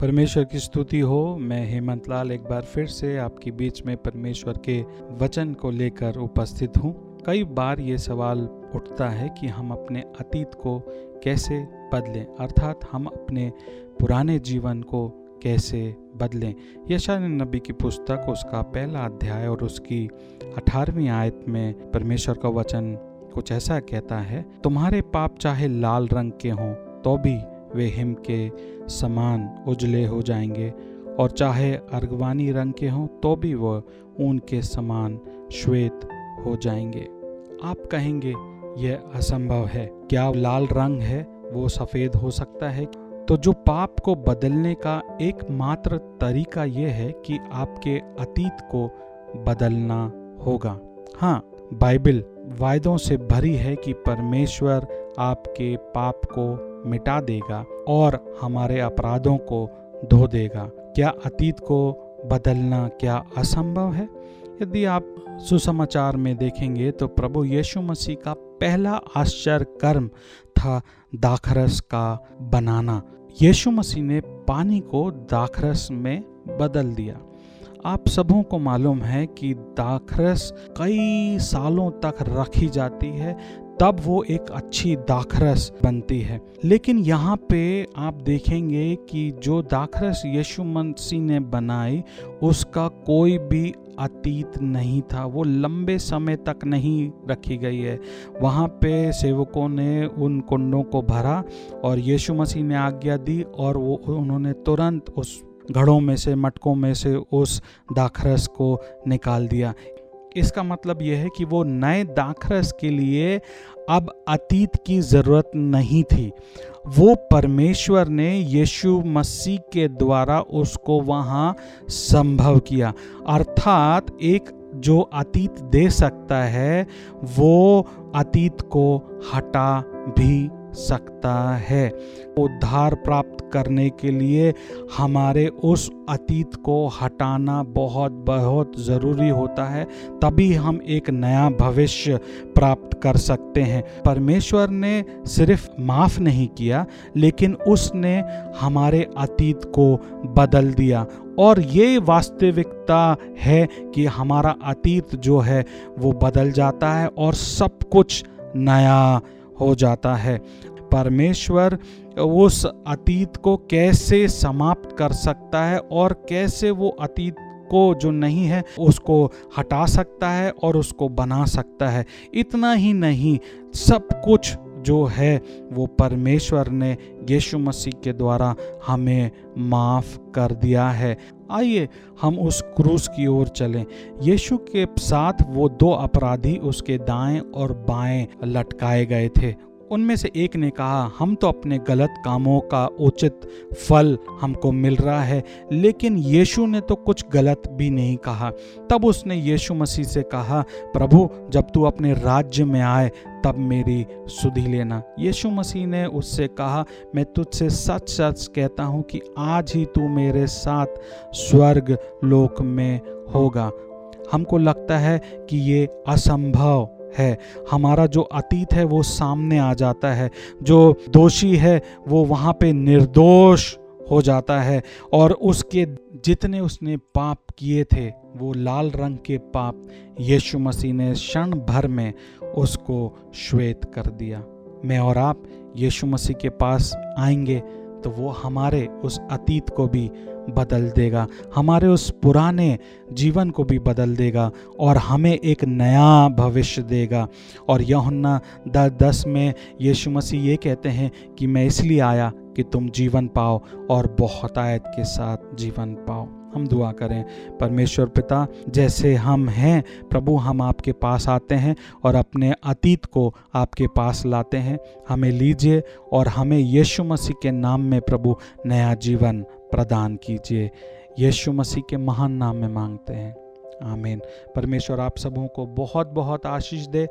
परमेश्वर की स्तुति हो। मैं हेमंत लाल एक बार फिर से आपके बीच में परमेश्वर के वचन को लेकर उपस्थित हूँ। कई बार ये सवाल उठता है कि हम अपने अतीत को कैसे बदलें, अर्थात हम अपने पुराने जीवन को कैसे बदलें। यशा नबी की पुस्तक, उसका पहला अध्याय और उसकी अठारहवीं आयत में परमेश्वर का वचन कुछ ऐसा कहता है, तुम्हारे पाप चाहे लाल रंग के हों तो भी वे हिम के समान उजले हो जाएँगे, और चाहे अर्गवानी रंग के हों तो भी वह ऊन के समान श्वेत हो जाएँगे। आप कहेंगे, यह असंभव है। क्या लाल रंग है? वो सफ़ेद हो सकता है। तो जो पाप को बदलने का एकमात्र तरीका यह है कि आपके अतीत को बदलना होगा। हाँ बाइबल वायदों से भरी है कि परमेश्वर आपके पाप को मिटा देगा और हमारे अपराधों को धो देगा। क्या अतीत को बदलना क्या असंभव है? यदि आप सुसमाचार में देखेंगे तो प्रभु यीशु मसीह का पहला आश्चर्य कर्म था दाखरस का बनाना। यीशु मसीह ने पानी को दाखरस में बदल दिया। आप सबों को मालूम है कि दाखरस कई सालों तक रखी जाती है तब वो एक अच्छी दाखरस बनती है। लेकिन यहाँ पे आप देखेंगे कि जो दाखरस यीशु मसीह ने बनाई, उसका कोई भी अतीत नहीं था। वो लंबे समय तक नहीं रखी गई है। वहाँ पे सेवकों ने उन कुंडों को भरा और यीशु मसीह ने आज्ञा दी और वो उन्होंने तुरंत उस घड़ों में से, मटकों में से उस दाखरस को निकाल दिया। इसका मतलब यह है कि वो नए दाखरस के लिए अब अतीत की ज़रूरत नहीं थी। वो परमेश्वर ने यीशु मसीह के द्वारा उसको वहाँ संभव किया। अर्थात एक जो अतीत दे सकता है, वो अतीत को हटा भी सकता है। उद्धार प्राप्त करने के लिए हमारे उस अतीत को हटाना बहुत बहुत ज़रूरी होता है। तभी हम एक नया भविष्य प्राप्त कर सकते हैं। परमेश्वर ने सिर्फ़ माफ़ नहीं किया, लेकिन उसने हमारे अतीत को बदल दिया। और ये वास्तविकता है कि हमारा अतीत जो है, वो बदल जाता है और सब कुछ नया हो जाता है। परमेश्वर उस अतीत को कैसे समाप्त कर सकता है और कैसे वो अतीत को जो नहीं है, उसको हटा सकता है और उसको बना सकता है। इतना ही नहीं, सब कुछ जो है, वो परमेश्वर ने यीशु मसीह के द्वारा हमें माफ़ कर दिया है। आइए हम उस क्रूस की ओर चलें। यीशु के साथ वो दो अपराधी उसके दाएँ और बाएँ लटकाए गए थे। उनमें से एक ने कहा, हम तो अपने गलत कामों का उचित फल हमको मिल रहा है, लेकिन यीशु ने तो कुछ गलत भी नहीं कहा। तब उसने यीशु मसीह से कहा, प्रभु, जब तू अपने राज्य में आए, तब मेरी सुधी लेना। यीशु मसीह ने उससे कहा, मैं तुझसे सच सच कहता हूँ कि आज ही तू मेरे साथ स्वर्ग लोक में होगा। हमको लगता है कि ये असंभव है। हमारा जो अतीत है, वो सामने आ जाता है। जो दोषी है, वो वहाँ पे निर्दोष हो जाता है और उसके जितने उसने पाप किए थे, वो लाल रंग के पाप यीशु मसीह ने क्षण भर में उसको श्वेत कर दिया। मैं और आप यीशु मसीह के पास आएँगे। तो वो हमारे उस अतीत को भी बदल देगा, हमारे उस पुराने जीवन को भी बदल देगा और हमें एक नया भविष्य देगा। और यहुन्ना दस दस में यीशु मसीह ये कहते हैं कि मैं इसलिए आया कि तुम जीवन पाओ और बहुतायत के साथ जीवन पाओ। हम दुआ करें। परमेश्वर पिता, जैसे हम हैं, प्रभु हम आपके पास आते हैं और अपने अतीत को आपके पास लाते हैं। हमें लीजिए और हमें यीशु मसीह के नाम में प्रभु नया जीवन प्रदान कीजिए। यीशु मसीह के महान नाम में मांगते हैं। आमीन। परमेश्वर आप सबों को बहुत बहुत आशीष दे